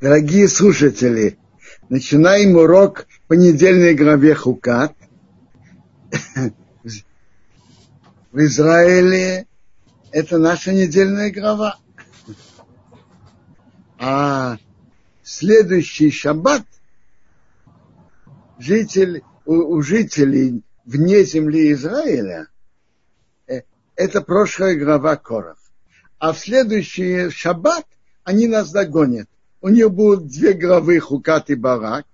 Дорогие слушатели, начинаем урок по недельной главе Хукат. В Израиле это наша недельная глава. А следующий шаббат житель, у, у жителей вне земли Израиля э, это прошлая глава Коров. А в следующий шаббат они нас догонят. У них будут две главы Хукат и Барак,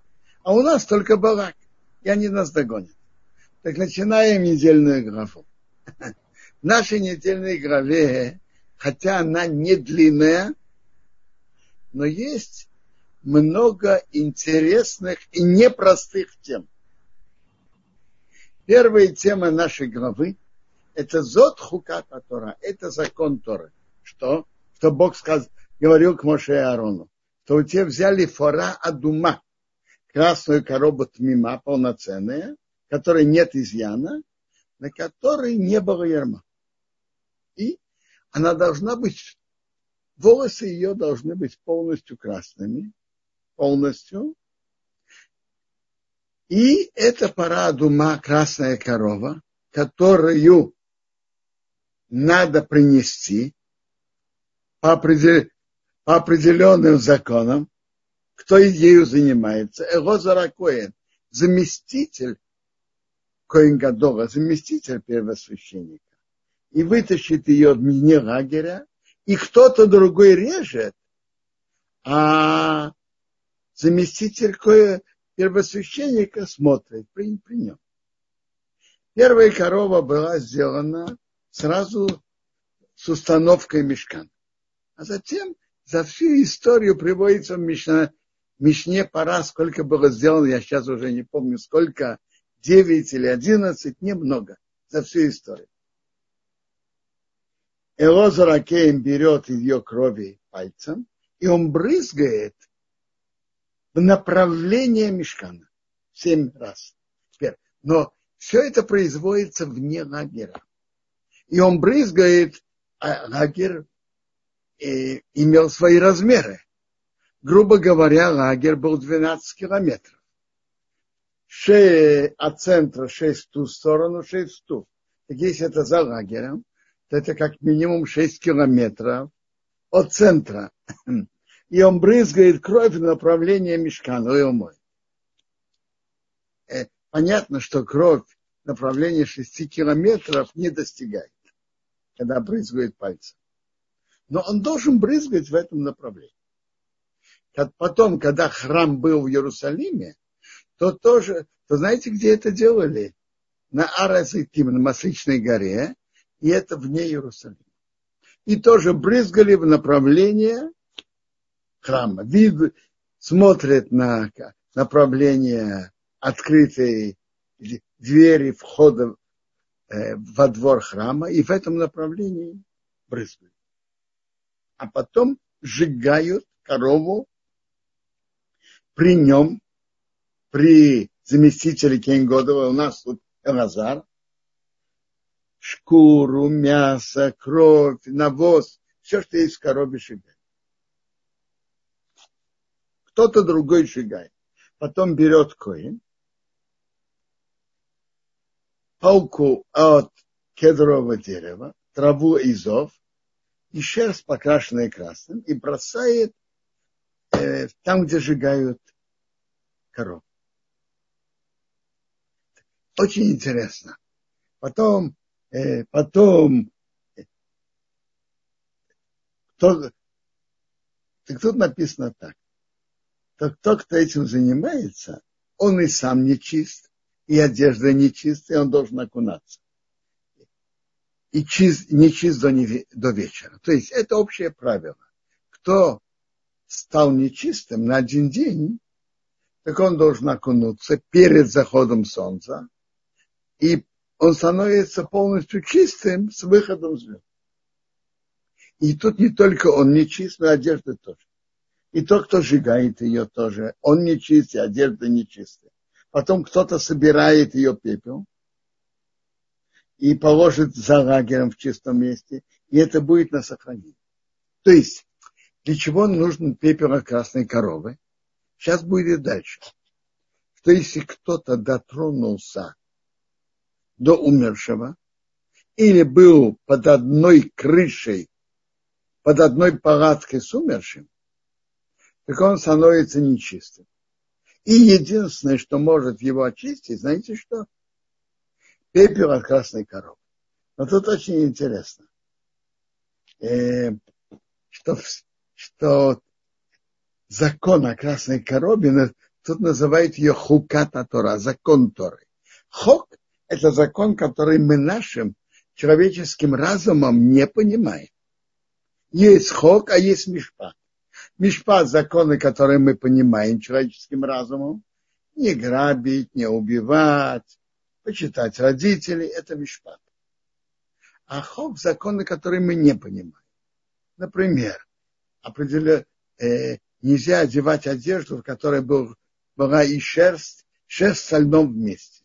а у нас только Барак. И они нас догонят. Так начинаем недельную главу. В нашей недельной главе, хотя она не длинная, но есть много интересных и непростых тем. Первая тема нашей главы – это Зод Хукат Тора, это закон Торы. Что? Что Бог сказал, говорил к Моше и Аарону, что у тебя взяли фора адума, красную коробу тмима полноценная, которой нет изъяна, на которой не было ярма. И она должна быть, волосы ее должны быть полностью красными, полностью. И это пора дума красная корова, которую надо принести по, определ... по определенным законам, кто ею занимается. Эго Коэн, заместитель Коин Гадора, заместитель первосвященника и вытащит ее в дне лагеря, и кто-то другой режет, а заместитель первосвященника смотрит при, при нем. Первая корова была сделана сразу с установкой мешкана. А затем за всю историю приводится в Мишне, Мишне пора, сколько было сделано, я сейчас уже не помню, сколько, 9 или 11, немного, за всю историю. Элозар Акеем берет ее крови пальцем, и он брызгает в направление мешкана. Семь раз. Теперь. Но все это производится вне лагеря. И он брызгает, а лагерь э, имел свои размеры. Грубо говоря, лагерь был 12 километров. Шесть от центра 6 в ту сторону, 6 в ту. Так если это за лагерем, это как минимум 6 километров от центра. И он брызгает кровь в направлении мешкана, и умоет. Э, понятно, что кровь в направлении 6 километров не достигает, когда брызгает пальцем. Но он должен брызгать в этом направлении. Потом, когда храм был в Иерусалиме, то тоже, то знаете, где это делали? На Аразитим, на Масличной горе, и это вне Иерусалима. И тоже брызгали в направление храма. Вид смотрит на направление открытой двери входа э, во двор храма и в этом направлении брызгают. А потом сжигают корову при нем, при заместителе Кенгодова, у нас тут Элазар, шкуру, мясо, кровь, навоз, все, что есть в коробе сжигает. Кто-то другой сжигает. Потом берет коин, палку от кедрового дерева, траву изов и шерсть, покрашенная красным, и бросает э, там, где сжигают коров. Очень интересно. Потом Э, потом кто, так тут написано так. Так тот, кто этим занимается, он и сам нечист, и одежда нечистая, он должен окунаться. И чист, нечист до, до вечера. То есть это общее правило. Кто стал нечистым на один день, так он должен окунуться перед заходом солнца и он становится полностью чистым с выходом звезд. И тут не только он не чист, но и одежда тоже. И тот, кто сжигает ее тоже, он не чист, и одежда не чистая. Потом кто-то собирает ее пепел и положит за лагерем в чистом месте, и это будет на сохранение. То есть Для чего нужен пепел от красной коровы? Сейчас будет дальше. Что если кто-то дотронулся до умершего или был под одной крышей, под одной палаткой с умершим, так он становится нечистым. И единственное, что может его очистить, знаете что? Пепел от красной коровы. Но тут очень интересно, э, что, что закон о красной корове, тут называют ее хуката Тора, закон Торы. Хок – это закон, который мы нашим человеческим разумом не понимаем. Есть хок, а есть мишпат. Мишпат – законы, которые мы понимаем человеческим разумом. Не грабить, не убивать, почитать родителей – это мишпат. А хок – законы, которые мы не понимаем. Например, определенно, э, нельзя одевать одежду, в которой был, была и шерсть, шерсть с льном вместе.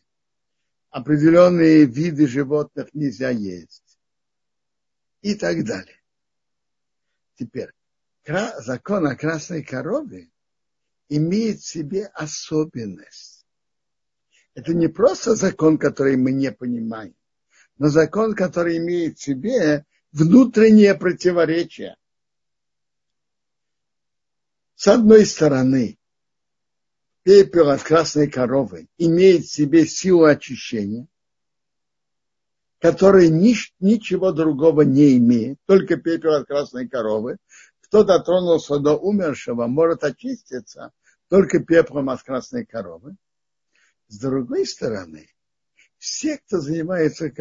Определенные виды животных нельзя есть. И так далее. Теперь, закон о красной корове имеет в себе особенность. Это не просто закон, который мы не понимаем, но закон, который имеет в себе внутреннее противоречие. С одной стороны, пепел от красной коровы имеет в себе силу очищения, который ни, ничего другого не имеет, только пепел от красной коровы. Кто дотронулся до умершего, может очиститься только пеплом от красной коровы. С другой стороны, все, кто занимается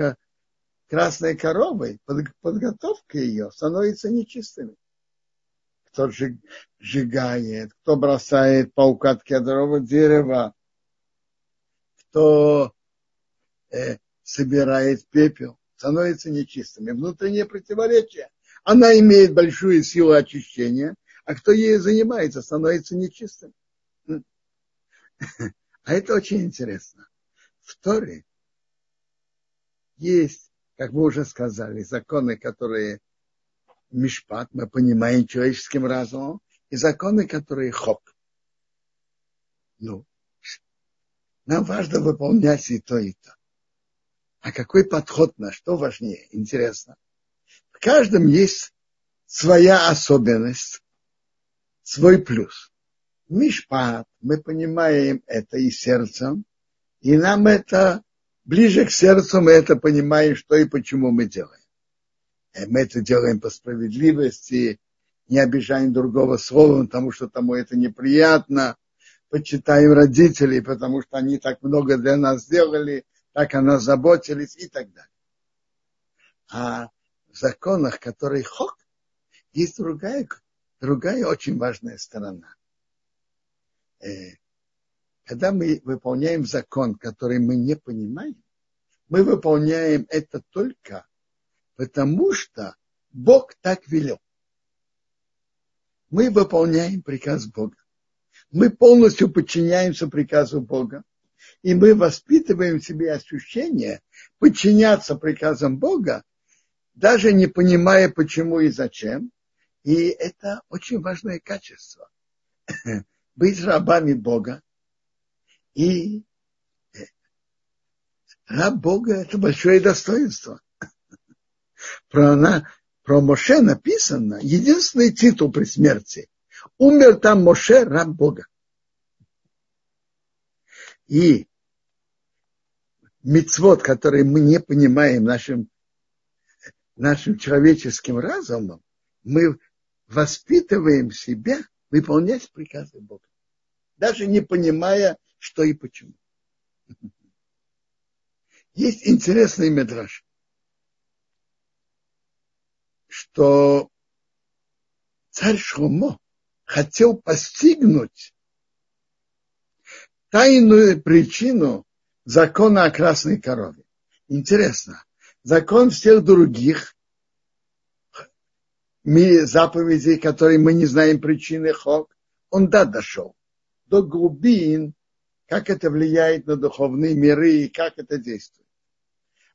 красной коровой, подготовка ее становится нечистыми кто сжигает, кто бросает по укатке кедрового дерева, кто э, собирает пепел, становится нечистым. И внутреннее противоречие. Она имеет большую силу очищения, а кто ею занимается, становится нечистым. А это очень интересно. В Торе есть, как мы уже сказали, законы, которые мишпат, мы понимаем человеческим разумом, и законы, которые хок. Ну, нам важно выполнять и то, и то. А какой подход на что важнее? Интересно. В каждом есть своя особенность, свой плюс. Мишпат, мы понимаем это и сердцем, и нам это ближе к сердцу, мы это понимаем, что и почему мы делаем. Э, мы это делаем по справедливости, не обижаем другого словом, потому что тому это неприятно, почитаем родителей, потому что они так много для нас сделали, так о нас заботились и так далее. А в законах, которые хок, есть другая, другая очень важная сторона. Э, когда мы выполняем закон, который мы не понимаем, мы выполняем это только потому что Бог так велел. Мы выполняем приказ Бога. Мы полностью подчиняемся приказу Бога. И мы воспитываем в себе ощущение подчиняться приказам Бога, даже не понимая, почему и зачем. И это очень важное качество. Быть рабами Бога. И э, раб Бога – это большое достоинство про, она, про Моше написано, единственный титул при смерти. Умер там Моше, раб Бога. И мицвод, который мы не понимаем нашим, нашим человеческим разумом, мы воспитываем себя выполнять приказы Бога. Даже не понимая, что и почему. Есть интересный медраж что царь Шломо хотел постигнуть тайную причину закона о красной корове. Интересно, закон всех других заповедей, которые мы не знаем причины хок, он да дошел до глубин, как это влияет на духовные миры и как это действует.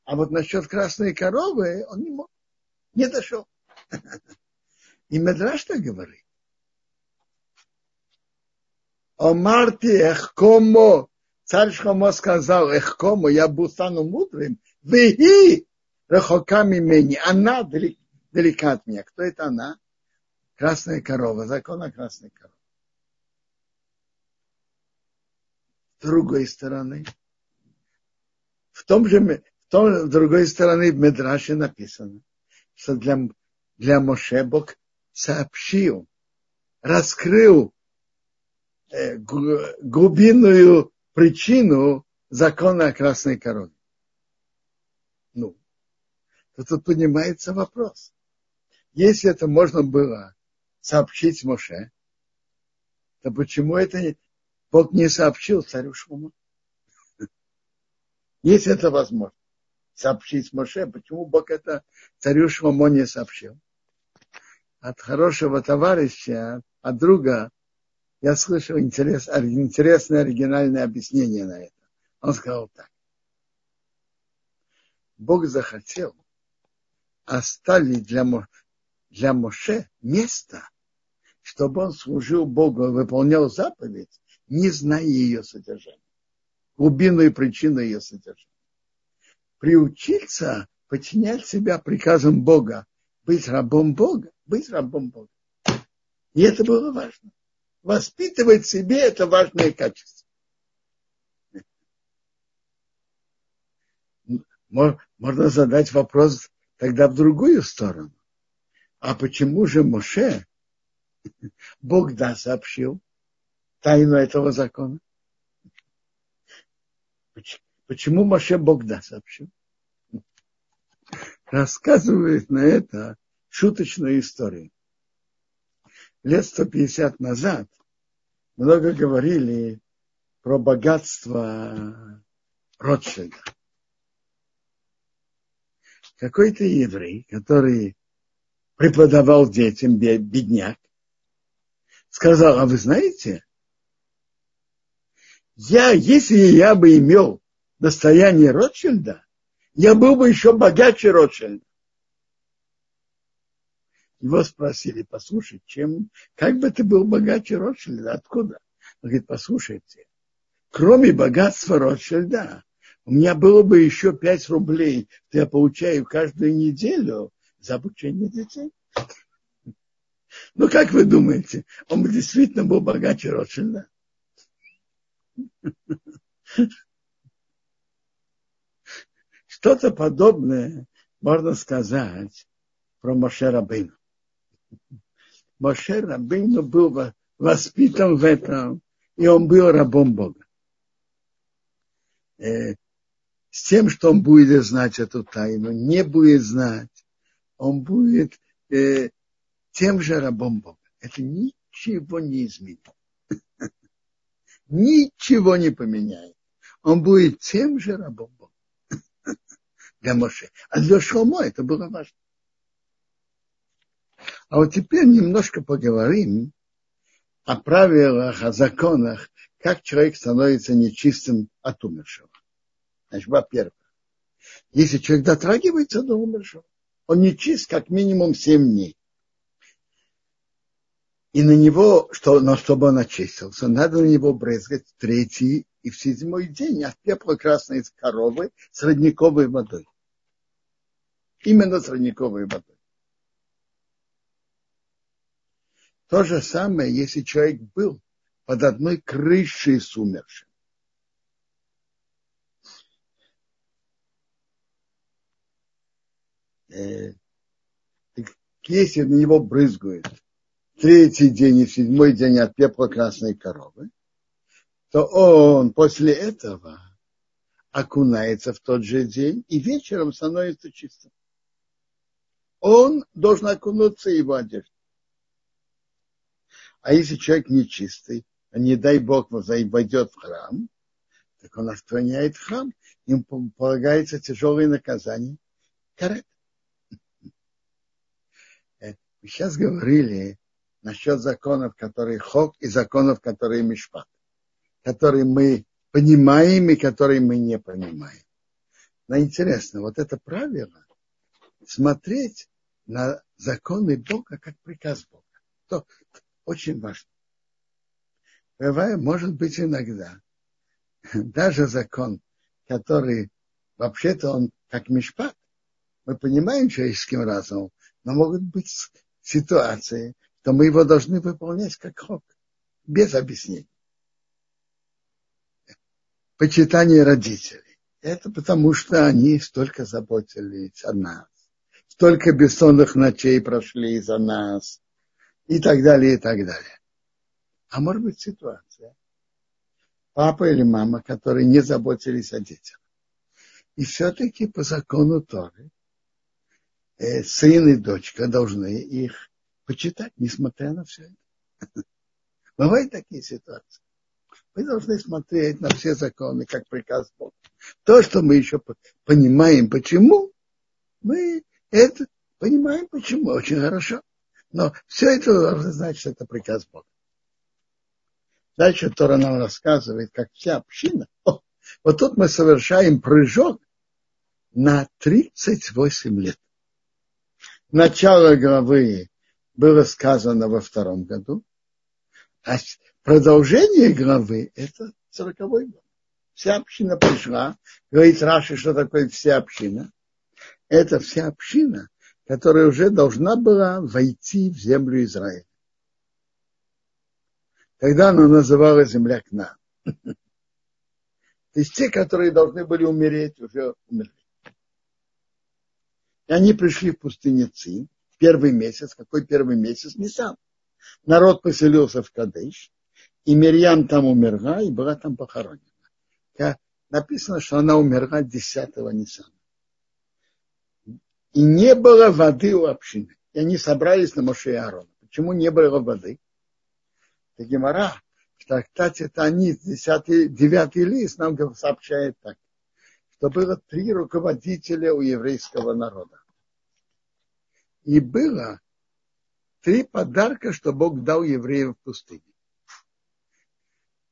А вот насчет красной коровы он не мог не дошел. И Медраш так говорит. Омарти эхкомо. Царь Шломо сказал, эхкомо, я буду стану мудрым. Веги рахоками мени. Она далека от меня. Кто это она? Красная корова. Закон о красной корове. С другой стороны, в том же, в том, с другой стороны, в Медраше написано, что для, для Моше Бог сообщил, раскрыл э, глубинную причину закона о красной корове. Ну, то тут поднимается вопрос. Если это можно было сообщить Моше, то почему это Бог не сообщил царю Шлому? Если это возможно, сообщить Моше, почему Бог это царю Шломо не сообщил? От хорошего товарища, от друга, я слышал интерес, интересное оригинальное объяснение на это. Он сказал так. Бог захотел оставить для, для Моше место, чтобы он служил Богу, выполнял заповедь, не зная ее содержания глубину и причину ее содержания. Приучиться подчинять себя приказам Бога, быть рабом Бога, быть рабом Бога. И это было важно. Воспитывать себе это важное качество. Можно задать вопрос тогда в другую сторону. А почему же Моше Бог да сообщил тайну этого закона? Почему Маше Бог да сообщил? Рассказывает на это шуточную историю. Лет 150 назад много говорили про богатство Ротшильда. Какой-то еврей, который преподавал детям, бедняк, сказал, а вы знаете, я, если я бы имел достояние Ротшильда, я был бы еще богаче Ротшильда. Его спросили, послушай, чем, как бы ты был богаче Ротшильда, откуда? Он говорит, послушайте, кроме богатства Ротшильда, у меня было бы еще 5 рублей, что я получаю каждую неделю за обучение детей. Ну, как вы думаете, он бы действительно был богаче Ротшильда? Что-то подобное можно сказать про Моше Рабейну. Моше Рабейну был воспитан в этом, и он был рабом Бога. Э, с тем, что он будет знать эту тайну, не будет знать, он будет э, тем же рабом Бога. Это ничего не изменит ничего не поменяет. Он будет тем же рабом Бога для Моше. А для Шломо это было важно. А вот теперь немножко поговорим о правилах, о законах, как человек становится нечистым от умершего. Значит, во-первых, если человек дотрагивается до умершего, он нечист как минимум 7 дней и на него, что, но чтобы он очистился, надо на него брызгать третий и в седьмой день от пепла красной коровы с родниковой водой. Именно с родниковой водой. То же самое, если человек был под одной крышей с умершим. Э, если на него брызгают третий день и седьмой день от пепла красной коровы, то он после этого окунается в тот же день и вечером становится чистым. Он должен окунуться его одежда. А если человек нечистый, а не дай Бог войдет в храм, так он отклоняет храм, им полагается тяжелое наказание. Карет. Сейчас говорили насчет законов, которые хок, и законов, которые мишпат, которые мы понимаем и которые мы не понимаем. Но интересно, вот это правило смотреть на законы Бога как приказ Бога. То очень важно. Бывает, может быть иногда. Даже закон, который вообще-то он как мишпат, мы понимаем человеческим разумом, но могут быть ситуации, что мы его должны выполнять как хок, без объяснений. Почитание родителей. Это потому, что они столько заботились о нас, столько бессонных ночей прошли за нас, и так далее, и так далее. А может быть ситуация, папа или мама, которые не заботились о детях. И все-таки по закону Торы э, сын и дочка должны их почитать, несмотря на все это. Бывают такие ситуации. Мы должны смотреть на все законы, как приказ Бога. То, что мы еще понимаем, почему, мы это понимаем, почему, очень хорошо. Но все это должно знать, что это приказ Бога. Дальше Тора нам рассказывает, как вся община. О, вот тут мы совершаем прыжок на 38 лет. Начало главы было сказано во втором году, а продолжение главы – это 40 год. Вся община пришла. Говорит Раши, что такое вся община. Это вся община, которая уже должна была войти в землю Израиля. Тогда она называлась земля Кна. То есть те, которые должны были умереть, уже умерли. И они пришли в пустыню Цин, первый месяц. Какой первый месяц? Нисан. Народ поселился в Кадеш, и Мирьям там умерла, и была там похоронена. Написано, что она умерла 10-го Нисана. И не было воды у общины. И они собрались на Моше и Аарона. Почему не было воды? Это Гемора в трактате Танит, 10, 9 лист, нам сообщает так, что было три руководителя у еврейского народа. И было три подарка, что Бог дал евреям в пустыне.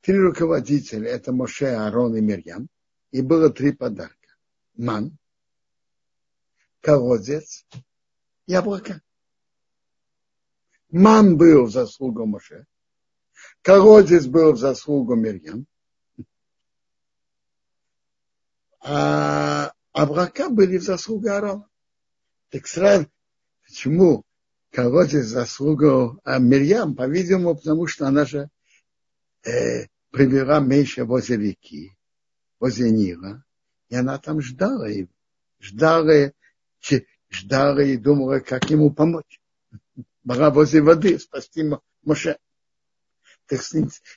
Три руководителя, это Моше, Аарон и Мирьям. И было три подарка. Ман, колодец и облака. Ман был в заслугу Моше. Колодец был в заслугу Мирьям. А облака были в заслугу Аарона. Так сразу, почему колодец в заслугу а Мирьям? По-видимому, потому что она же э, привела меньше возле реки, возле Нила, и она там ждала, и ждала, ждала и думала, как ему помочь. Была возле воды спасти Моше. Так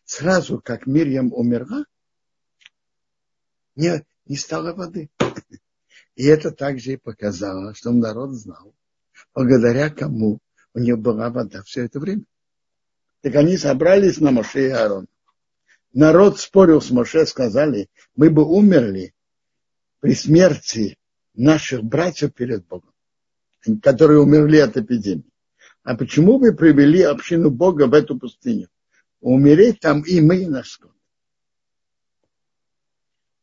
сразу, как Мирьям умерла, не, не стало воды. И это также и показало, что народ знал, благодаря кому у него была вода все это время. Так они собрались на Моше и Аарон народ спорил с Моше, сказали, мы бы умерли при смерти наших братьев перед Богом, которые умерли от эпидемии. А почему вы привели общину Бога в эту пустыню? Умереть там и мы, и наш скот.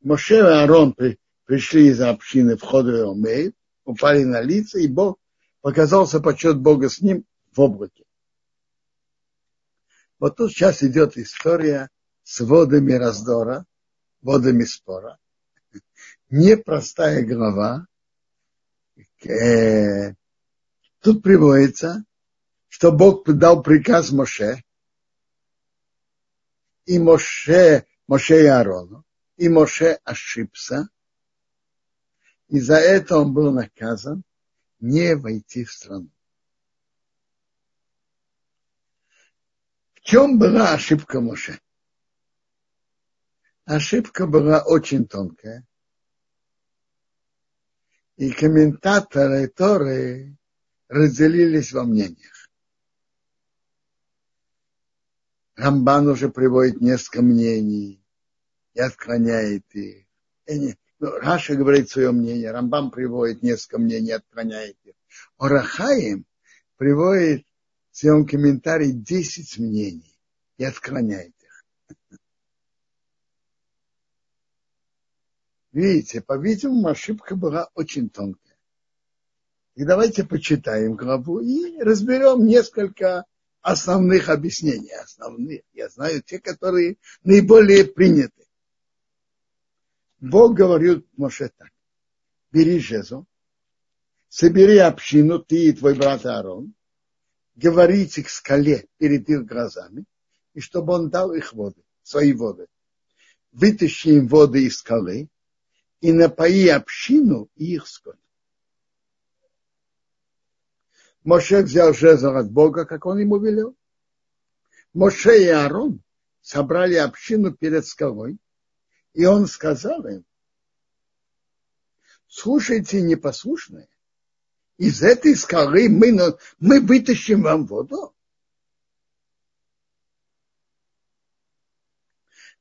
Моше и Аарон при, пришли из общины в ходу Омей, упали на лица, и Бог показался почет Бога с ним в облаке. Вот тут сейчас идет история с водами раздора, водами спора. Непростая глава. Э, тут приводится, что Бог дал приказ Моше, и Моше, Моше и Аарону, и Моше ошибся, и за это он был наказан не войти в страну. В чем была ошибка Моше? ошибка была очень тонкая. И комментаторы Торы разделились во мнениях. Рамбан уже приводит несколько мнений и отклоняет их. И ну, Раша говорит свое мнение, Рамбам приводит несколько мнений отклоняет их. Орахаим приводит в своем комментарии 10 мнений и отклоняет Видите, по-видимому, ошибка была очень тонкая. И давайте почитаем главу и разберем несколько основных объяснений. Основных. Я знаю те, которые наиболее приняты. Бог говорил Моше так. Бери жезл, собери общину, ты и твой брат Аарон, говорите к скале перед их глазами, и чтобы он дал их воды, свои воды. Вытащи им воды из скалы и напои общину и их скот. Моше взял жезл от Бога, как он ему велел. Моше и Аарон собрали общину перед скалой, и он сказал им, слушайте непослушные, из этой скалы мы, мы вытащим вам воду.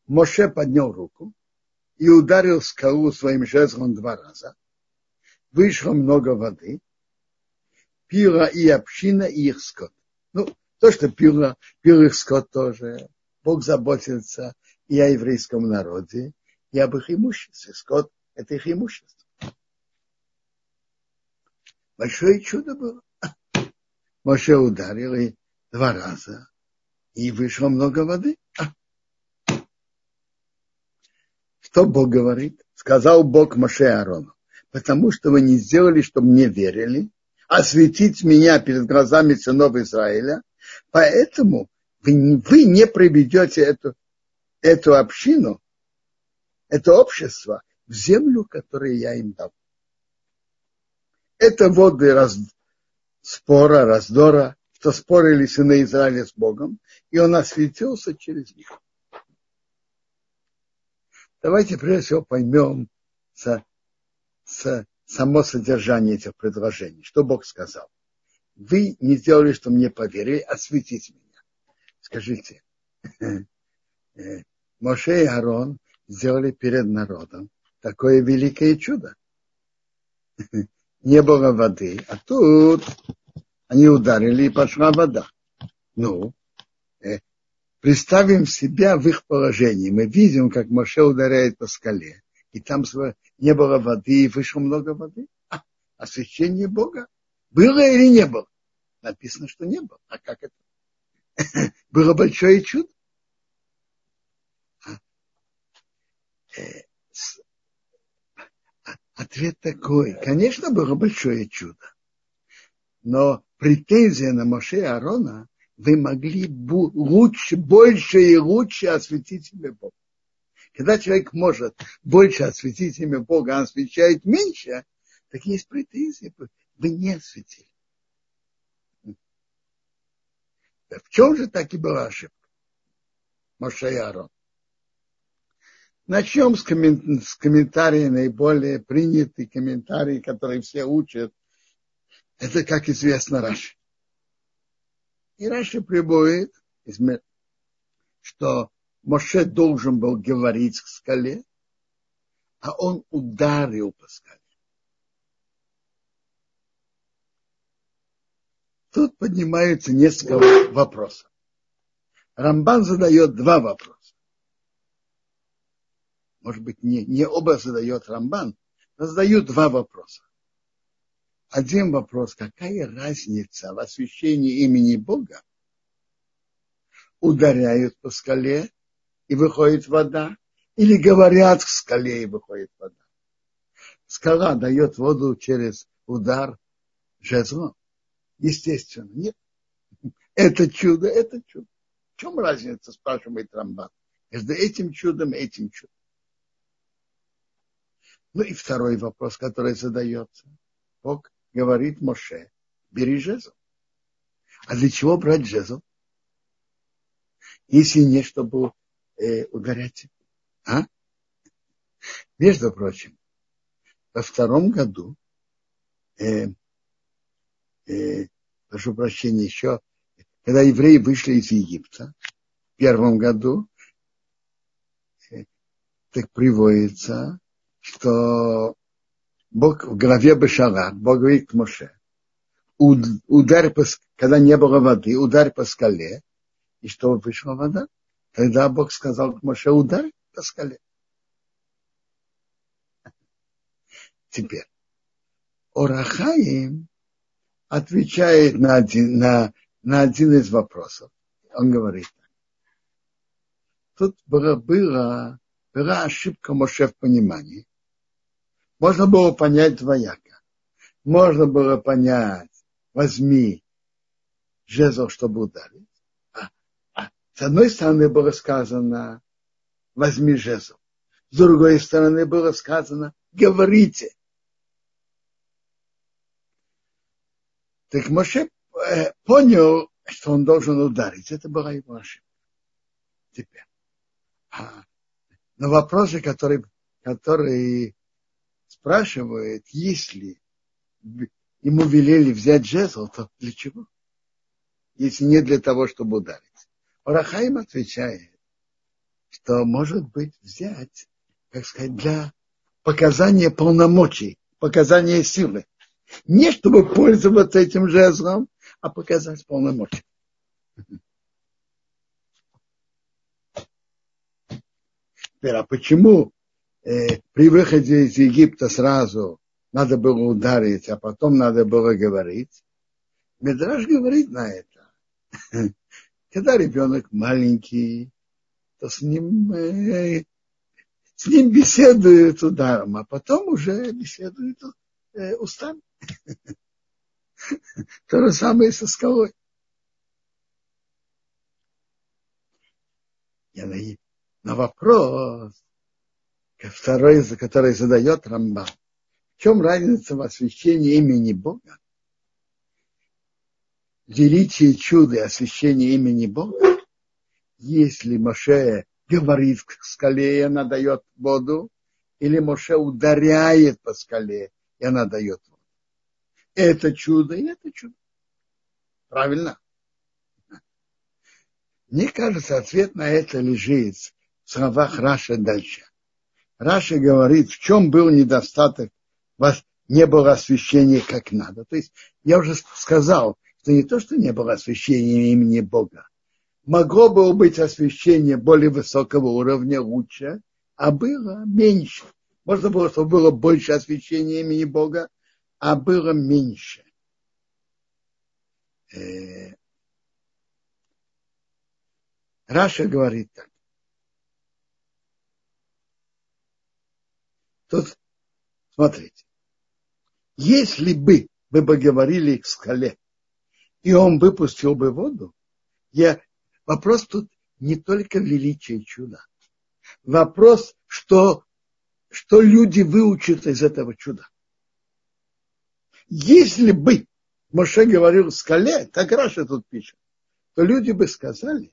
Моше поднял руку и ударил скалу своим жезлом два раза. Вышло много воды, пила и община, и их скот. Ну, то, что пила, пил их скот тоже. Бог заботится и о еврейском народе, и об их имуществе. Скот – это их имущество. Большое чудо было. Моше ударил и два раза, и вышло много воды. Что Бог говорит? Сказал Бог Моше Аарону, потому что вы не сделали, чтобы мне верили, осветить меня перед глазами сынов Израиля, поэтому вы не, приведете эту, эту общину, это общество в землю, которую я им дал. Это воды раз, спора, раздора, что спорили сыны Израиля с Богом, и он осветился через них. Давайте прежде всего поймем с, с само содержание этих предложений. Что Бог сказал? Вы не сделали, что мне поверили, осветите меня. Скажите, э, Моше и Арон сделали перед народом такое великое чудо. Не было воды, а тут они ударили и пошла вода. Ну, э, представим себя в их положении. Мы видим, как Моше ударяет по скале и там не было воды, и вышло много воды. А, освящение Бога. Было или не было? Написано, что не было. А как это? Было большое чудо. А, э, а, ответ такой. Конечно, было большое чудо. Но претензия на Моше и Аарона вы могли лучше, больше и лучше осветить себе Бога. Когда человек может больше осветить имя Бога, а освещает меньше, так есть претензии. Вы не осветили. В чем же так и была ошибка? Моше и Арон. Начнем с, коммен... с комментария, наиболее принятый комментарий, который все учат. Это, как известно, Раши. И Раши приводит, что Моше должен был говорить к скале, а он ударил по скале. Тут поднимаются несколько вопросов. Рамбан задает два вопроса. Может быть, не, не оба задает Рамбан, но задают два вопроса. Один вопрос, какая разница в освящении имени Бога? Ударяют по скале и выходит вода, или говорят в скале и выходит вода. Скала дает воду через удар жезлом. Естественно, нет. Это чудо, это чудо. В чем разница, спрашивает Рамбан, между этим чудом и этим чудом? Ну и второй вопрос, который задается. Бог говорит Моше, бери жезл. А для чего брать жезл? Если не, чтобы э, угорять. А? Между прочим, во втором году, э, э, прошу прощения, еще, когда евреи вышли из Египта, в первом году, э, так приводится, что Бог в голове Бешара, Бог говорит к Моше, ударь по, когда не было воды, ударь по скале, и что вышла вода. Тогда Бог сказал к Моше, ударь по скале. Теперь, Орахаим отвечает на, один, на на один из вопросов. Он говорит, тут была, была, была ошибка Моше в понимании. Можно было понять двояко. Можно было понять, возьми жезл, чтобы ударить. А, а с одной стороны было сказано, возьми жезл. С другой стороны было сказано, говорите. Так Моше э, понял, что он должен ударить. Это была его ошибка. Теперь. А, но вопросы, которые, которые спрашивают, если ему велели взять жезл, то для чего? Если не для того, чтобы ударить. Рахаим отвечает, что может быть взять, как сказать, для показания полномочий, показания силы. Не чтобы пользоваться этим жезлом, а показать полномочия. Теперь, а почему при выходе из Египта сразу надо было ударить, а потом надо было говорить? Медраж говорит на это. Когда ребенок маленький, то с ним, э, с ним беседуют ударом, а потом уже беседуют э, устами. То же самое со скалой. Я на, на вопрос, второй, который задает Рамбам, в чем разница в освящении имени Бога? Величие чуда и освящение имени Бога, если Моше говорит к скале, и она дает воду, или Моше ударяет по скале, и она дает воду это чудо и это чудо. Правильно? Мне кажется, ответ на это лежит в словах Раши дальше. Раша говорит, в чем был недостаток, вас не было освящения как надо. То есть я уже сказал, что не то, что не было освящения имени Бога. Могло было быть освящение более высокого уровня лучше, а было меньше. Можно было, чтобы было больше освящения имени Бога, а было меньше. Э, Раша говорит так. Тут, смотрите, если бы вы бы говорили к скале, и он выпустил бы воду, я, вопрос тут не только величие чуда. Вопрос, что, что люди выучат из этого чуда. Если бы Моше говорил скале, так Раша тут пишет, то люди бы сказали,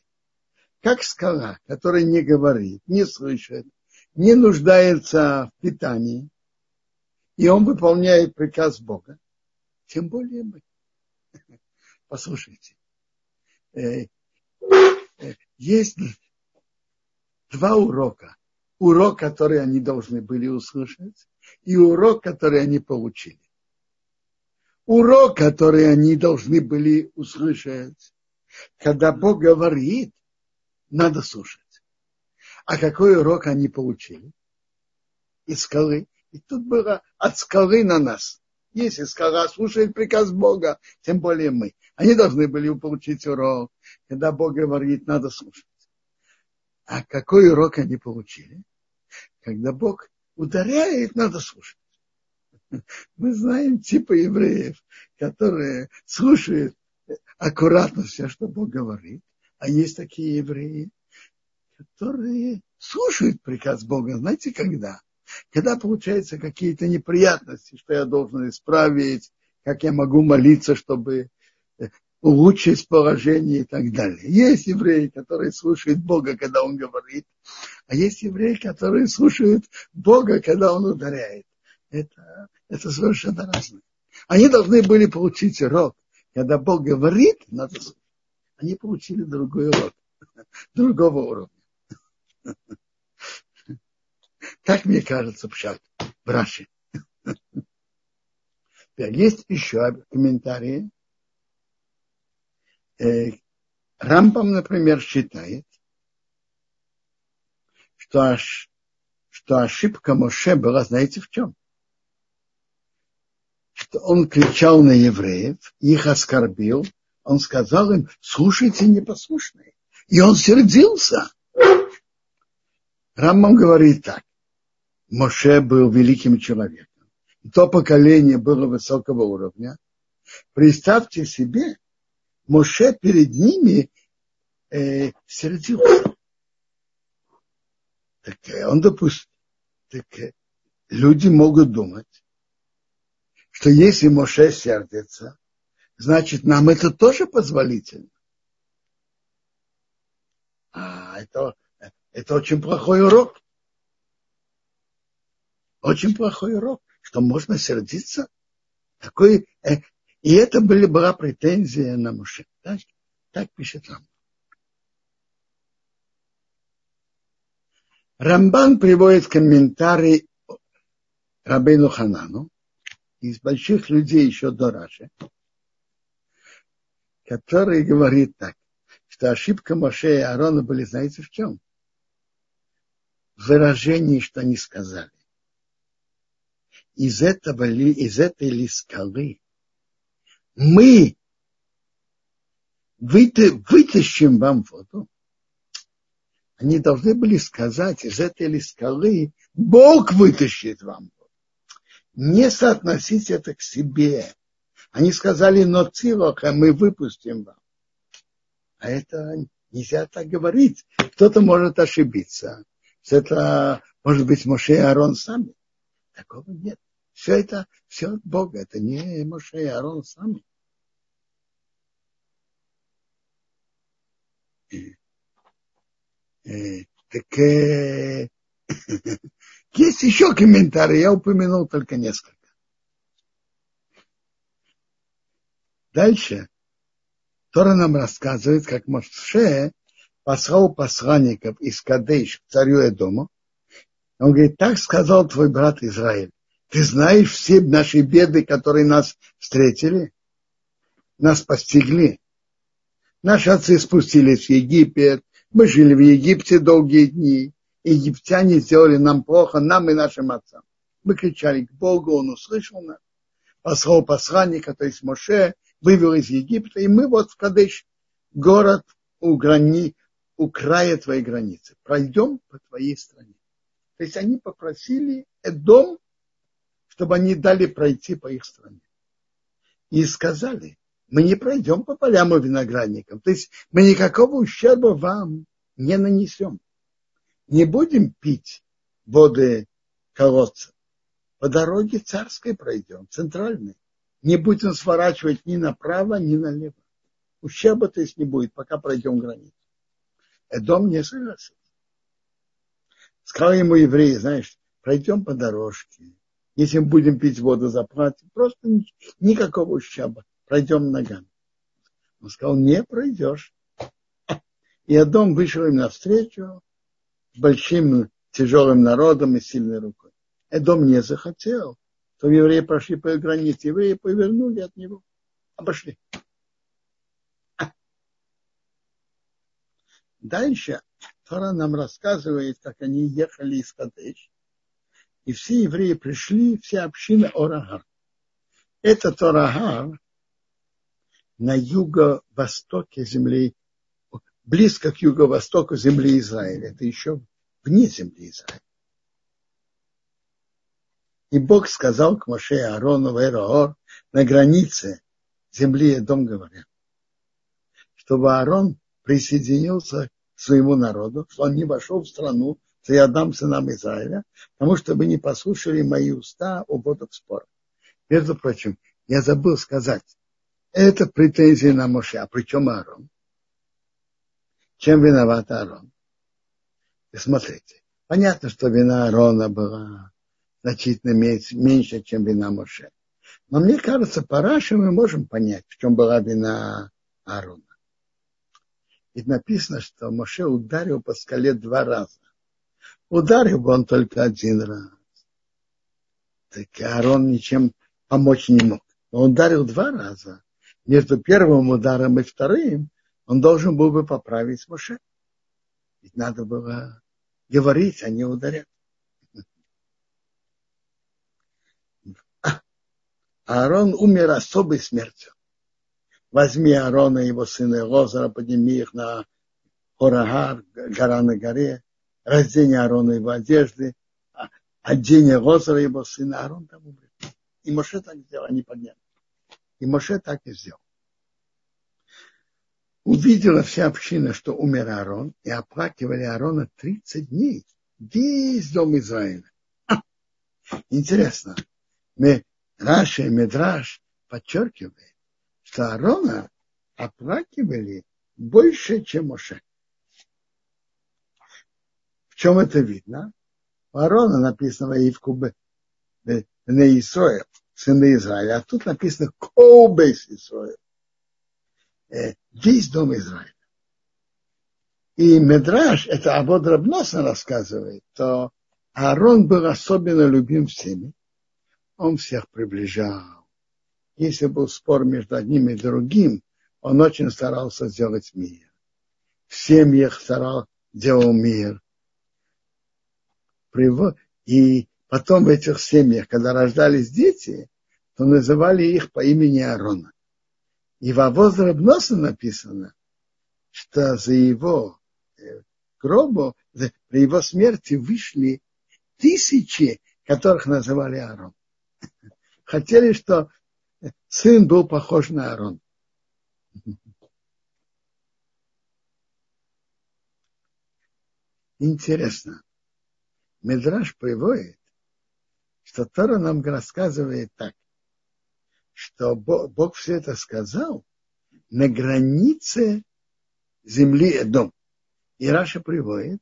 как скала, которая не говорит, не слышит, не нуждается в питании, и он выполняет приказ Бога, тем более мы. Послушайте, э, э, есть два урока. Урок, который они должны были услышать, и урок, который они получили урок, который они должны были услышать. Когда Бог говорит, надо слушать. А какой урок они получили? Из скалы. И тут было от скалы на нас. Если скала слушает приказ Бога, тем более мы. Они должны были получить урок. Когда Бог говорит, надо слушать. А какой урок они получили? Когда Бог ударяет, надо слушать. Мы знаем типа евреев, которые слушают аккуратно все, что Бог говорит. А есть такие евреи, которые слушают приказ Бога. Знаете, когда? Когда получаются какие-то неприятности, что я должен исправить, как я могу молиться, чтобы улучшить положение и так далее. Есть евреи, которые слушают Бога, когда Он говорит, а есть евреи, которые слушают Бога, когда Он ударяет. Это это совершенно разное. Они должны были получить урок. Когда Бог говорит, надо слушать. Они получили другой урок. Другого уровня. Так мне кажется, пшат в Раши. Есть еще комментарии. Э, Рампам, например, считает, что, что ошибка Моше была, знаете, в чем? что он кричал на евреев, их оскорбил, Он сказал им, слушайте непослушные. И он сердился. Рамам говорит так. Моше был великим человеком. То поколение было высокого уровня. Представьте себе, Моше перед ними э, сердился. Так э, он допустил. Так э, люди могут думать, что если Моше сердится, значит, нам это тоже позволительно. А это, это очень плохой урок. Очень плохой урок, что можно сердиться. Такой, э, и это были, была претензия на Моше. Так, так пишет нам. Рамбан приводит комментарий Рабейну Ханану из больших людей еще до Раши, который говорит так, что ошибка Моше и Аарона были, знаете, в чем? В выражении, что они сказали. Из этого из этой ли скалы мы вытащим вам воду, они должны были сказать из этой ли скалы, Бог вытащит вам. Не соотносить это к себе. Они сказали, но цилоха мы выпустим вам. А это нельзя так говорить. Кто-то может ошибиться. Это может быть Моше и Арон сами. Такого нет. Все это, все от Бога. Это не Моше и Арон сами. Так э, есть еще комментарии, я упомянул только несколько. Дальше Тора нам рассказывает, как Моше послал посланников из Кадейш к царю Эдому. Он говорит, так сказал твой брат Израиль. Ты знаешь все наши беды, которые нас встретили, нас постигли. Наши отцы спустились в Египет, мы жили в Египте долгие дни. Египтяне сделали нам плохо, нам и нашим отцам. Мы кричали к Богу, Он услышал нас. Послал посланника, то есть Моше, вывел из Египта, и мы вот в Кадыш, город у, грани, у края твоей границы. Пройдем по твоей стране. То есть они попросили дом, чтобы они дали пройти по их стране. И сказали, мы не пройдем по полям и виноградникам. То есть мы никакого ущерба вам не нанесем. Не будем пить воды колодца. По дороге царской пройдем, центральной. Не будем сворачивать ни направо, ни налево. Ущерба то есть не будет, пока пройдем границу. Эдом не согласился. Сказал ему евреи, знаешь, пройдем по дорожке. Если мы будем пить воду, заплатим. Просто никакого ущерба пройдем ногами. Он сказал, не пройдешь. И Адом вышел им навстречу большим тяжелым народом и сильной рукой. Эдом не захотел, то евреи прошли по границе. Евреи повернули от него, обошли. Дальше Тора нам рассказывает, как они ехали из Кадеш. И все евреи пришли, все общины Орагар. Это Орагар на юго-востоке земли, близко к юго-востоку земли Израиля. Это еще вне земли Израиля. И Бог сказал к Моше Аарону в на границе земли Дом говоря, чтобы Аарон присоединился к своему народу, что он не вошел в страну, что я дам сынам Израиля, потому что вы не послушали мои уста об этом споре. Между прочим, я забыл сказать, это претензии на Моше. А при чем Аарон? Чем виноват Аарон? И смотрите, понятно, что вина Аарона была значительно меньше, чем вина Моше. Но мне кажется, по Раше мы можем понять, в чем была вина Аарона. Ведь написано, что Моше ударил по скале два раза. Ударил бы он только один раз. Так Аарон ничем помочь не мог. Он ударил два раза между первым ударом и вторым, он должен был бы поправить Моше. Ведь надо было говорить, а не ударять. Аарон умер особой смертью. Возьми Аарона и его сына Лозера, подними их на Хорагар, гора на горе, раздень Аарона его одежды, одень Лозера и его сына, Аарон там умрет. И Моше так сделал, они подняли. И Моше так и сделал. Увидела вся община, что умер Аарон, и оплакивали Аарона 30 дней. Весь дом Израиля. Интересно. Раши Медраш подчеркивает, что Аарона оплакивали больше, чем Моше. В чем это видно? У Аарона написано Ивку не Исроил, сыны Израиля, а тут написано Коубейс Исроил, э, весь дом Израиля. И Медраж, это Абод Рабноса рассказывает, то Аарон был особенно любим всеми. Он всех приближал. Если был спор между одним и другим, он очень старался сделать мир. В семьях старал, делал мир. И потом в этих семьях, когда рождались дети, то называли их по имени Аарона. И во возрабносе написано, что за его э, гробу, при его смерти вышли тысячи, которых называли Аарон. Хотели, что сын был похож на Аарон. Интересно. Медраж приводит, что Тора нам рассказывает так, что Бог, Бог все это сказал на границе земли Эдом. И Раша приводит,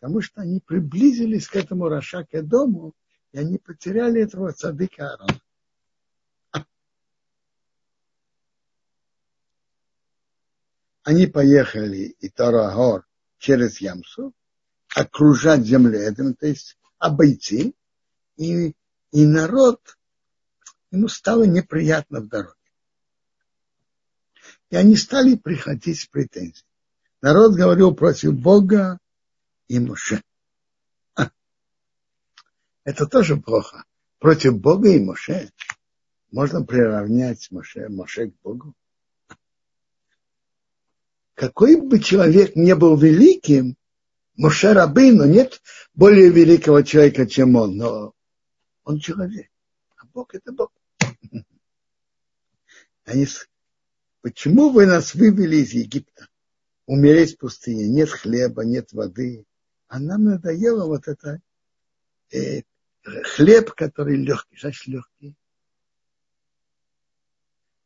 потому что они приблизились к этому Раша, к Эдому, и они потеряли этого цадыка Аарона. Они поехали и Тарагор через Ямсу, окружать землю Эдем, то есть обойти, и, и народ, ему стало неприятно в дороге. И они стали приходить с претензией. Народ говорил против Бога и Моше. Это тоже плохо. Против Бога и Моше можно приравнять Моше, Моше к Богу. Какой бы человек не был великим, Моше Рабыну нет более великого человека, чем он, но он человек. А Бог это Бог. Они, почему вы нас вывели из Египта? Умереть в пустыне, нет хлеба, нет воды. А нам надоело вот это э, хлеб, который легкий. Значит, легкий.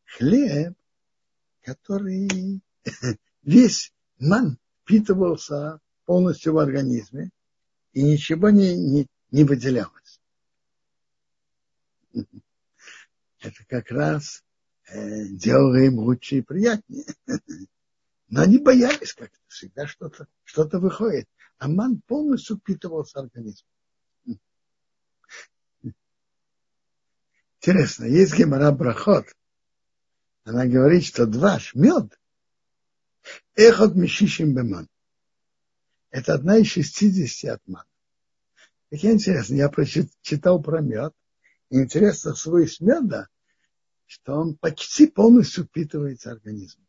Хлеб, который весь ман впитывался полностью в организме, и ничего не, не, не выделялось. Это как раз э, делало им лучше и приятнее. Но они боялись как-то, всегда что-то что выходит. А ман полностью впитывался в организм. Интересно, есть гемора брахот. Она говорит, что два мед, эхот мишишим беман. Это одна из 60 отман. Так интересно, я прочитал про мед. Интересно, свой меда, что он почти полностью впитывается организмом.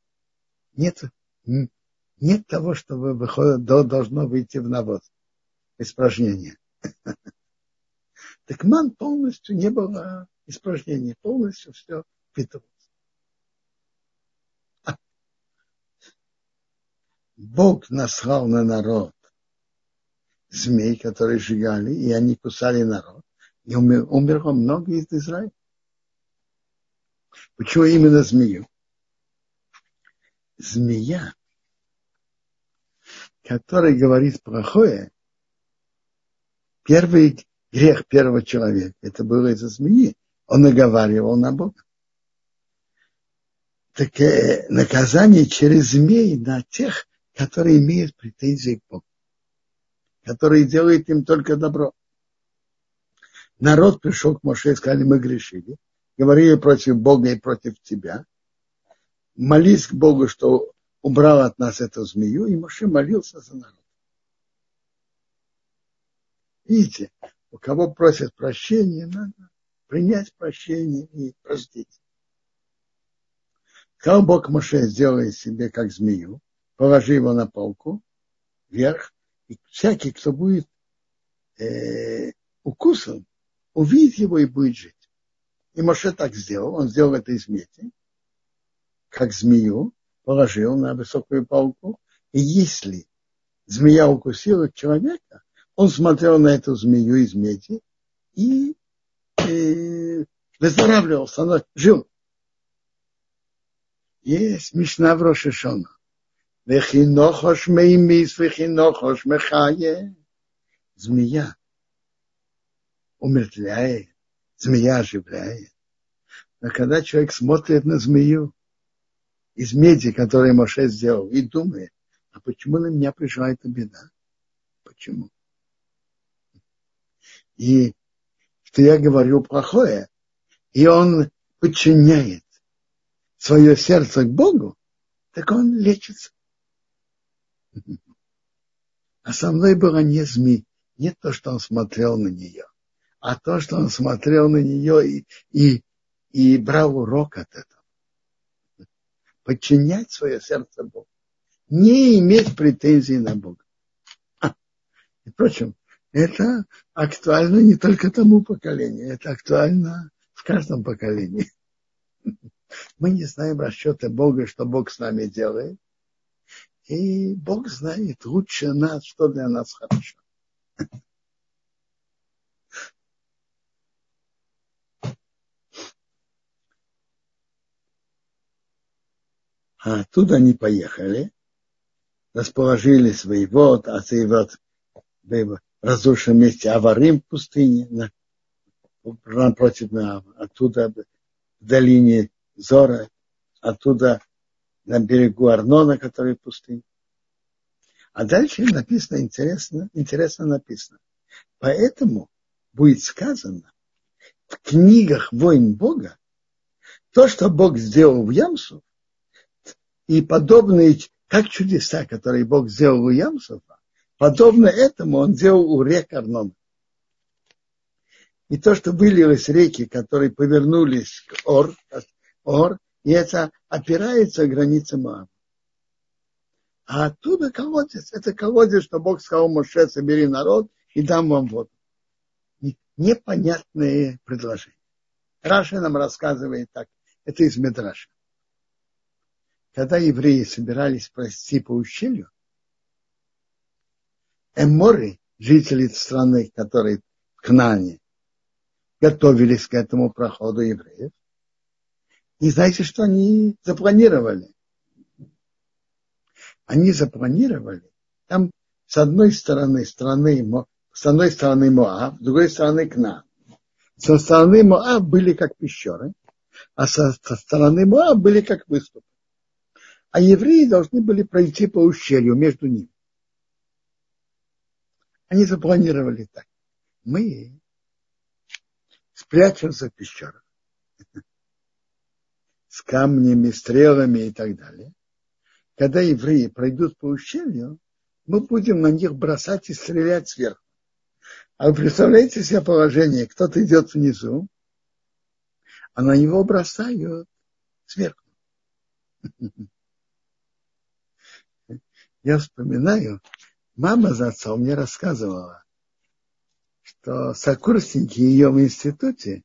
Нет, нет того, что должно выйти в навоз, испражнение. Так ман полностью не было испражнений, полностью все впитывалось. Бог наслал на народ змей, которые сжигали, и они кусали народ. И умер, умерло много из Израиля. Почему именно змею? Змея, которая говорит плохое, первый грех первого человека, это было из-за змеи. Он наговаривал на Бога. Так э, наказание через змей на тех, которые имеют претензии к Богу, которые делают им только добро. Народ пришел к Моше и сказали, мы грешили, говорили против Бога и против тебя. Молись к Богу, что убрал от нас эту змею, и Моше молился за народ. Видите, у кого просят прощения, надо принять прощение и простить. Сказал Бог Моше, сделай себе как змею, положи его на полку вверх, и всякий, кто будет э, укусан, увидит его и будет жить. И Моше так сделал, он сделал это из меди, как змею, положил на высокую палку, и если змея укусила человека, он смотрел на эту змею из меди и, и выздоравливался, он жил. Есть Мишна в Рошишона. Вехинохош меймис, вехинохош мехае. Змея умертвляет, змея оживляет. Но когда человек смотрит на змею из меди, которую Моше сделал, и думает, а почему на меня пришла эта беда? Почему? И что я говорю плохое, и он подчиняет свое сердце к Богу, так он лечится. А со мной было не змей, не то, что он смотрел на нее, а то, что он смотрел на нее и, и, и брал урок от этого. Подчинять свое сердце Богу. Не иметь претензий на Бога. И впрочем, это актуально не только тому поколению, это актуально в каждом поколении. Мы не знаем расчета Бога, что Бог с нами делает. И Бог знает лучше нас, что для нас хорошо. А оттуда они поехали, расположили свои вот, а свои вот в разрушенном месте Аварим в пустыне, напротив оттуда в долине Зора, оттуда на берегу Арнона, который в. А дальше написано, интересно, интересно написано. Поэтому будет сказано в книгах войн Бога, то, что Бог сделал в Ямсу, и подобные, как чудеса, которые Бог сделал у Ямсова, подобно этому он делал у рек Арнона. И то, что вылилось реки, которые повернулись к Ор, Ор, и это опирается к границе Моаба. А оттуда колодец. Это колодец, что Бог сказал Моше, собери народ и дам вам воду. Непонятные предложения. Раша нам рассказывает так. Это из Медраша. Когда евреи собирались пройти по ущелью, эморы, жители страны, которые в Кнане, готовились к этому проходу евреев, и знаете, что они запланировали? Они запланировали, там с одной стороны страны, с одной стороны Моав, с другой стороны Кна. Со стороны Моав были как пещеры, а со стороны Моав были как выступы. А евреи должны были пройти по ущелью между ними. Они запланировали так. Мы спрячемся в пещерах с камнями, стрелами и так далее. Когда евреи пройдут по ущелью, мы будем на них бросать и стрелять сверху. А вы представляете себе положение, кто-то идет внизу, а на него бросают сверху. Я вспоминаю, мама за отцом мне рассказывала, что сокурсники ее в институте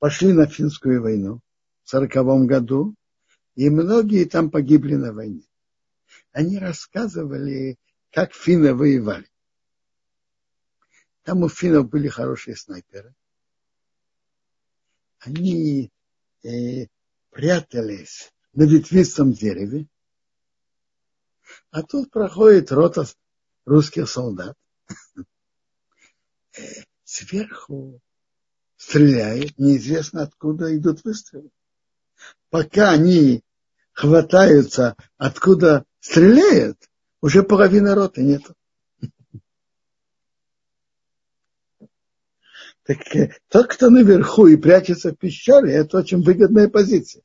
пошли на финскую войну сороковом году, и многие там погибли на войне. Они рассказывали, как финны воевали. Там у финнов были хорошие снайперы. Они э, прятались на ветвистом дереве, а тут проходит рота русских солдат. Э, сверху стреляет, неизвестно откуда идут выстрелы пока они хватаются, откуда стреляют, уже половины роты нету. Так э, тот, кто наверху и прячется в пещере, это очень выгодная позиция.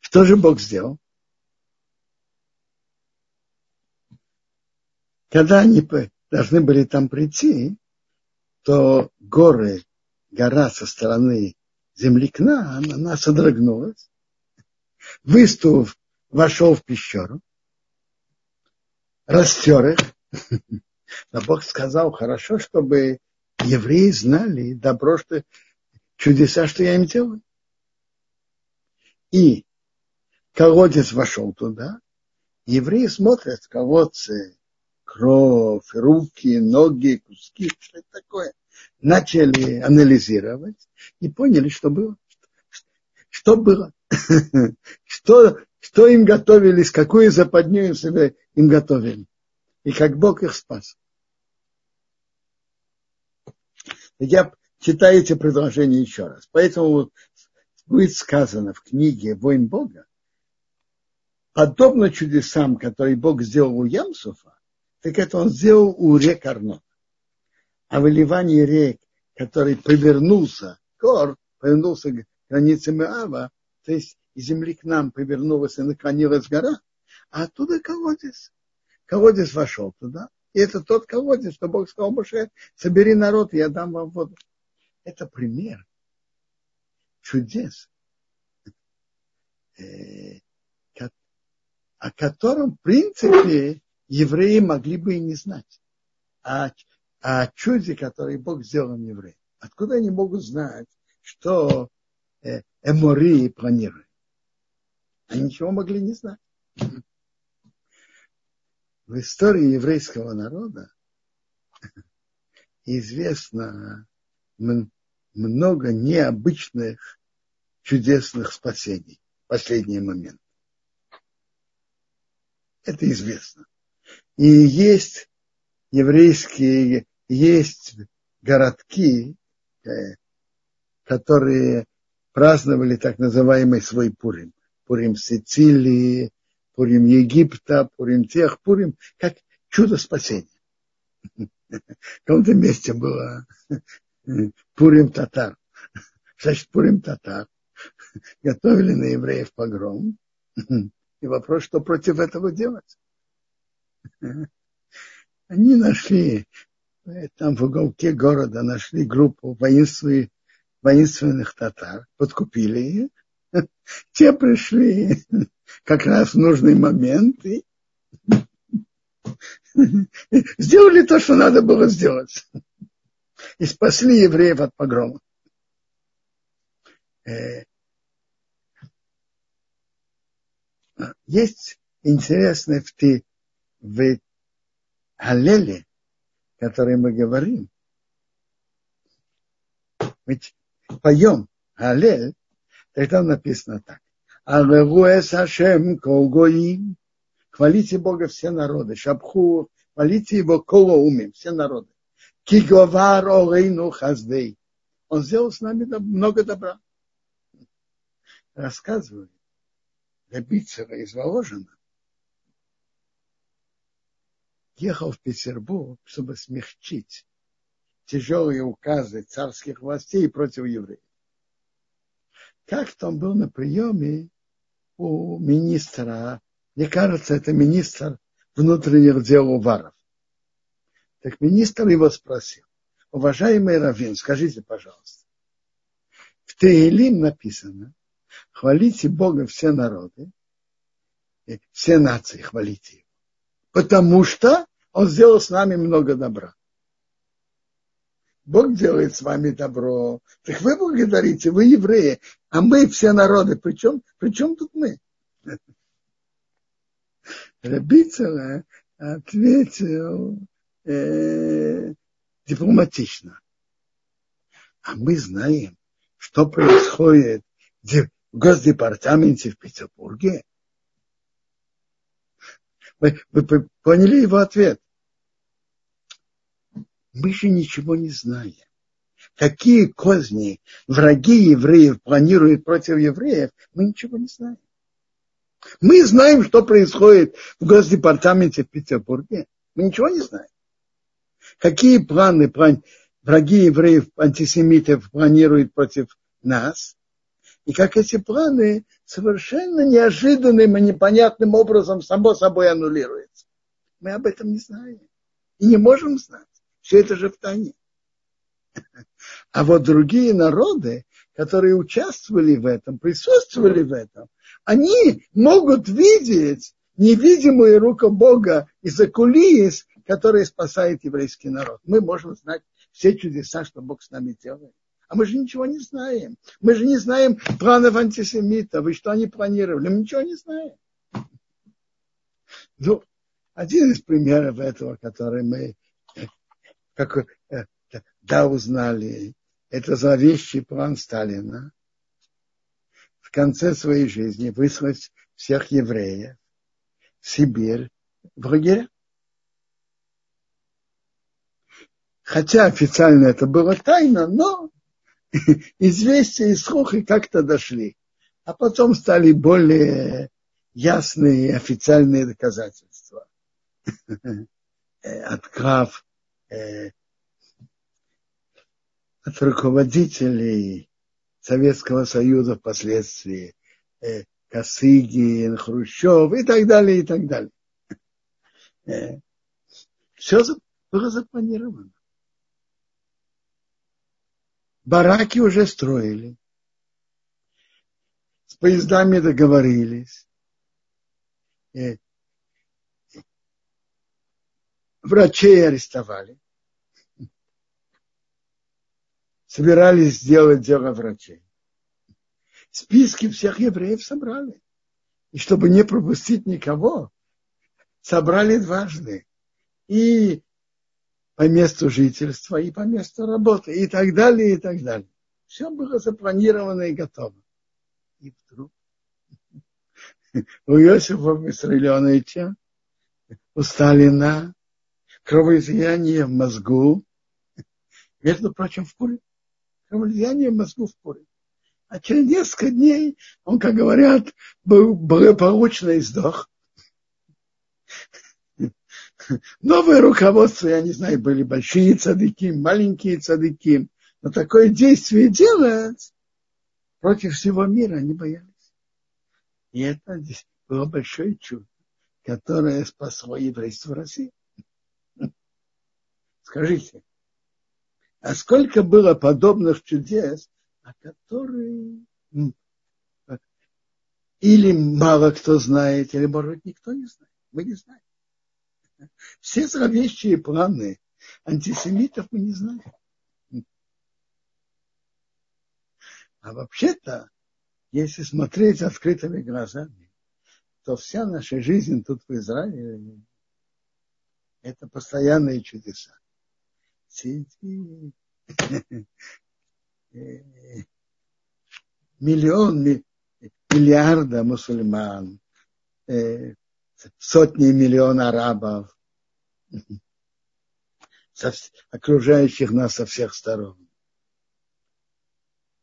Что же Бог сделал? Когда они должны были там прийти, то горы, гора со стороны земли к она содрогнулась. Выступ вошел в пещеру, растер их. Но Бог сказал, хорошо, чтобы евреи знали добро, что чудеса, что я им делаю. И колодец вошел туда, евреи смотрят в колодце кровь, руки, ноги, куски, что это такое. Начали анализировать и поняли, что было. Что было? Что, что им готовились, какую западню им, им готовили. И как Бог их спас. Я читаю эти предложения еще раз. Поэтому будет сказано в книге «Воин Бога», подобно чудесам, которые Бог сделал у Ямсуфа, так это он сделал у рек Арнот. А выливание рек, который повернулся, Кор, повернулся к границам Иава, то есть из земли к нам повернулась и наклонилась гора, а оттуда колодец. Колодец вошел туда, и это тот колодец, что Бог сказал Моше, собери народ, я дам вам воду. Это пример чудес, э, о котором, в принципе, евреи могли бы и не знать. А, о чуде, которое Бог сделал евреям. Откуда они могут знать, что э, Эмори планирует? Они ничего могли не знать. В истории еврейского народа известно много необычных чудесных спасений в последний момент. Это известно. И есть еврейские, есть городки, э, которые праздновали так называемый свой Пурим. Пурим Сицилии, Пурим Египта, Пурим тех, Пурим, как чудо спасения. В каком-то месте было Пурим Татар. Значит, Пурим Татар. Готовили на евреев погром. И вопрос, что против этого делать? Они нашли, э, там в уголке города нашли группу воинственных, воинственных татар, подкупили их. Те пришли как раз в нужный момент и сделали то, что надо было сделать. И спасли евреев от погрома. Э, есть интересное в, в Аллеле, который мы говорим, ведь поем Аллель, тогда написано так. Аллилуэс Хашем Колгоим. Хвалите Бога все народы. Шабху, хвалите его колоумим, все народы. Киговар Олейну Хаздей. Он сделал с нами много добра. Рассказывает Рабицера из Воложина, ехал в Петербург, чтобы смягчить тяжелые указы царских властей против евреев. Как-то он был на приеме у министра, мне кажется, это министр внутренних дел Уваров. Так министр его спросил, уважаемый Равин, скажите, пожалуйста, в Теилим написано, хвалите Бога все народы, все нации хвалите его. Потому что он сделал с нами много добра. Бог делает с вами добро. Так вы благодарите, вы евреи, а мы все народы. Причем, причем тут мы? Рабицера ответил э, дипломатично. А мы знаем, что происходит в Госдепартаменте в Петербурге. Вы, вы поняли его ответ? Мы же ничего не знаем. Какие козни враги евреев планируют против евреев, мы ничего не знаем. Мы знаем, что происходит в Госдепартаменте в Петербурге. Мы ничего не знаем. Какие планы план, враги евреев, антисемитов планируют против нас. И как эти планы совершенно неожиданным и непонятным образом само собой аннулируются. Мы об этом не знаем. И не можем знать. Все это же в тайне. А вот другие народы, которые участвовали в этом, присутствовали в этом, Они могут видеть невидимую руку Бога из-за кулис, которая спасает еврейский народ. Мы можем знать все чудеса, что Бог с нами делает. А мы же ничего не знаем. Мы же не знаем планов антисемитов и что они планировали. Мы ничего не знаем. Ну, один из примеров этого, который мы как, э, да узнали, это зловещий план Сталина в конце своей жизни выслать всех евреев в Сибирь в лагеря. Хотя официально это было тайно, но известия и слухи как-то дошли. А потом стали более ясные официальные доказательства. От крав, э, от руководителей Советского Союза впоследствии, э, Косыгин, Хрущев и так далее, и так далее. Э, Все было запланировано. Бараки уже строили. С поездами договорились. Э, врачей арестовали. Собирались сделать дело врачей. Списки всех евреев собрали. И чтобы не пропустить никого, собрали дважды. И по месту жительства и по месту работы и так далее, и так далее. Все было запланировано и готово. И вдруг у Иосифа Виссарионовича, у Сталина кровоизлияние в мозгу, между прочим, в Пуре. Кровоизлияние в мозгу в Пуре. А через несколько дней он, как говорят, был благополучно издох. Новое руководство, я не знаю, были большие цадыки, маленькие цадыки. Но такое действие делать против всего мира они боялись. И это было большое чудо, которое спасло еврейство России. Скажите, а сколько было подобных чудес, о которых или мало кто знает, или, может быть, никто не знает. Мы не знаем. Все зловещие планы антисемитов мы не знаем. А вообще-то, если смотреть открытыми глазами, то вся наша жизнь тут в Израиле – это постоянные чудеса. Миллион, миллиарда мусульман, э, сотни миллион арабов, окружающих нас со всех сторон.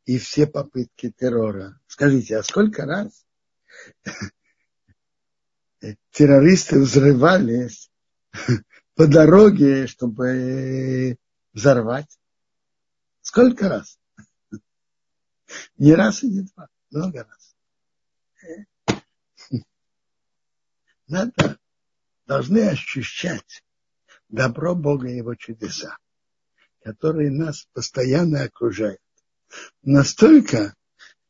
И все попытки террора. Скажите, а сколько раз террористы взрывались по дороге, чтобы взорвать? Сколько раз? Не раз и не два, много раз надо, должны ощущать добро Бога и Его чудеса, которые нас постоянно окружают. Настолько,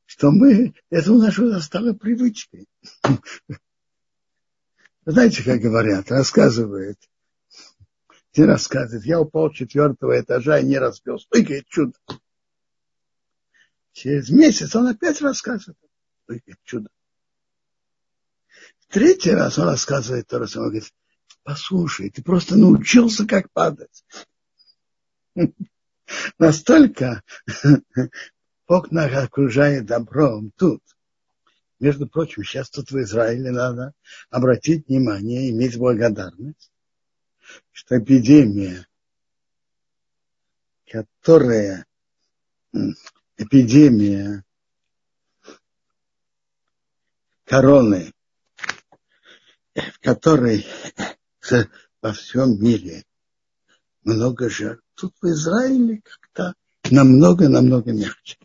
что мы, это у нас уже стало привычкой. Знаете, как говорят, рассказывает, не рассказывает, я упал четвертого этажа и не разбился. Ой, какое чудо. Через месяц он опять рассказывает. Ой, какое чудо. Третий раз он рассказывает то, он говорит, послушай, ты просто научился, как падать. Настолько Бог нас окружает добром тут. Между прочим, сейчас тут в Израиле надо обратить внимание, иметь благодарность, что эпидемия, которая эпидемия короны в которой во всем мире много жертв. Тут в Израиле как-то намного-намного мягче.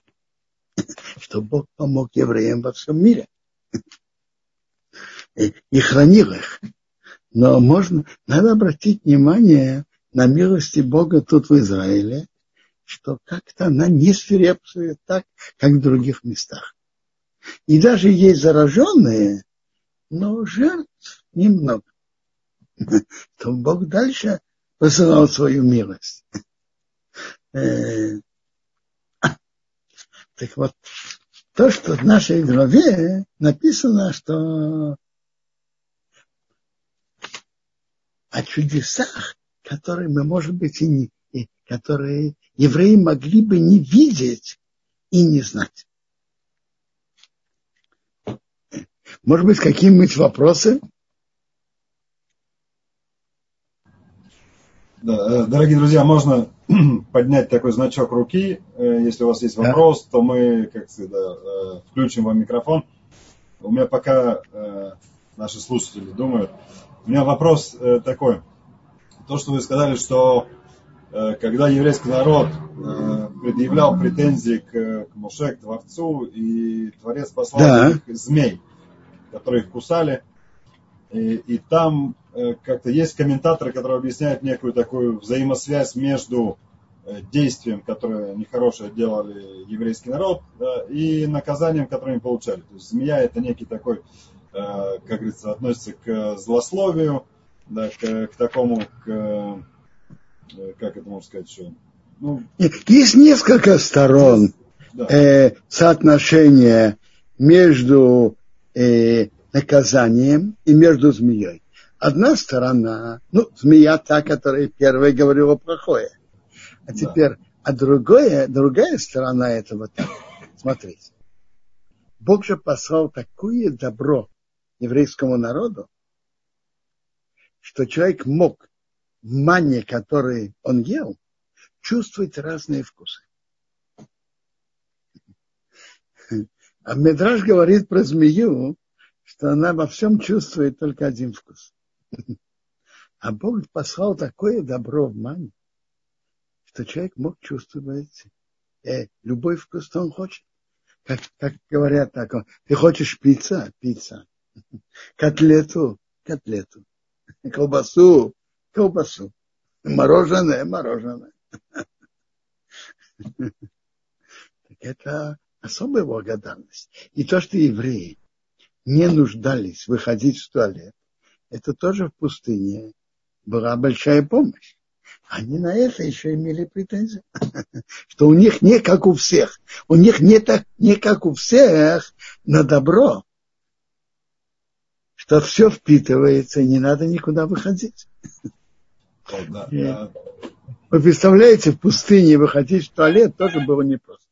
Что Бог помог евреям во всем мире. И, хранил их. Но можно, надо обратить внимание на милости Бога тут в Израиле, что как-то она не свирепствует так, как в других местах. И даже есть зараженные, но жертв немного. То Бог дальше посылал свою милость. Э, так вот, то, что в нашей главе написано, что о чудесах, которые мы, может быть, и не, и которые евреи могли бы не видеть и не знать. Может быть, какие-нибудь вопросы? Да, э, дорогие друзья, можно поднять такой значок руки. Э, если у вас есть вопрос, да. то мы, как всегда, э, включим вам микрофон. У меня пока наши слушатели думают. У меня вопрос такой. То, что вы сказали, что когда еврейский народ предъявлял претензии к, к Моше, к Творцу, и Творец послал да. их змей, которые их кусали, и, и там как-то есть комментаторы, которые объясняют некую такую взаимосвязь между э, действием, которое нехорошее делали еврейский народ, да, и наказанием, которое они получали. То есть змея это некий такой, э, как говорится, относится к злословию, да, к, к такому, к, как это можно сказать еще? Ну, есть несколько сторон да. э, соотношения между э, наказанием и между змеей. Одна сторона, ну, змея та, которая первая говорила плохое. А теперь, да. а другое, другая сторона этого так. Смотрите. Бог же послал такое добро еврейскому народу, что человек мог мане, который он ел, чувствовать разные вкусы. А Медраж говорит про змею, что она во всем чувствует только один вкус. А Бог послал такое добро в мане, что человек мог чувствовать э, вкус, что он хочет. Как, как говорят так, ты хочешь пицца? Пицца. Котлету? Котлету. Колбасу? Колбасу. Мороженое? Мороженое. Так это особая благодарность. И то, что евреи не нуждались выходить в туалет, это тоже в пустыне была большая помощь. Они на это еще имели претензии, что у них не как у всех, у них не, так, не как у всех на добро, что все впитывается, и не надо никуда выходить. Вы представляете, в пустыне выходить в туалет тоже было непросто.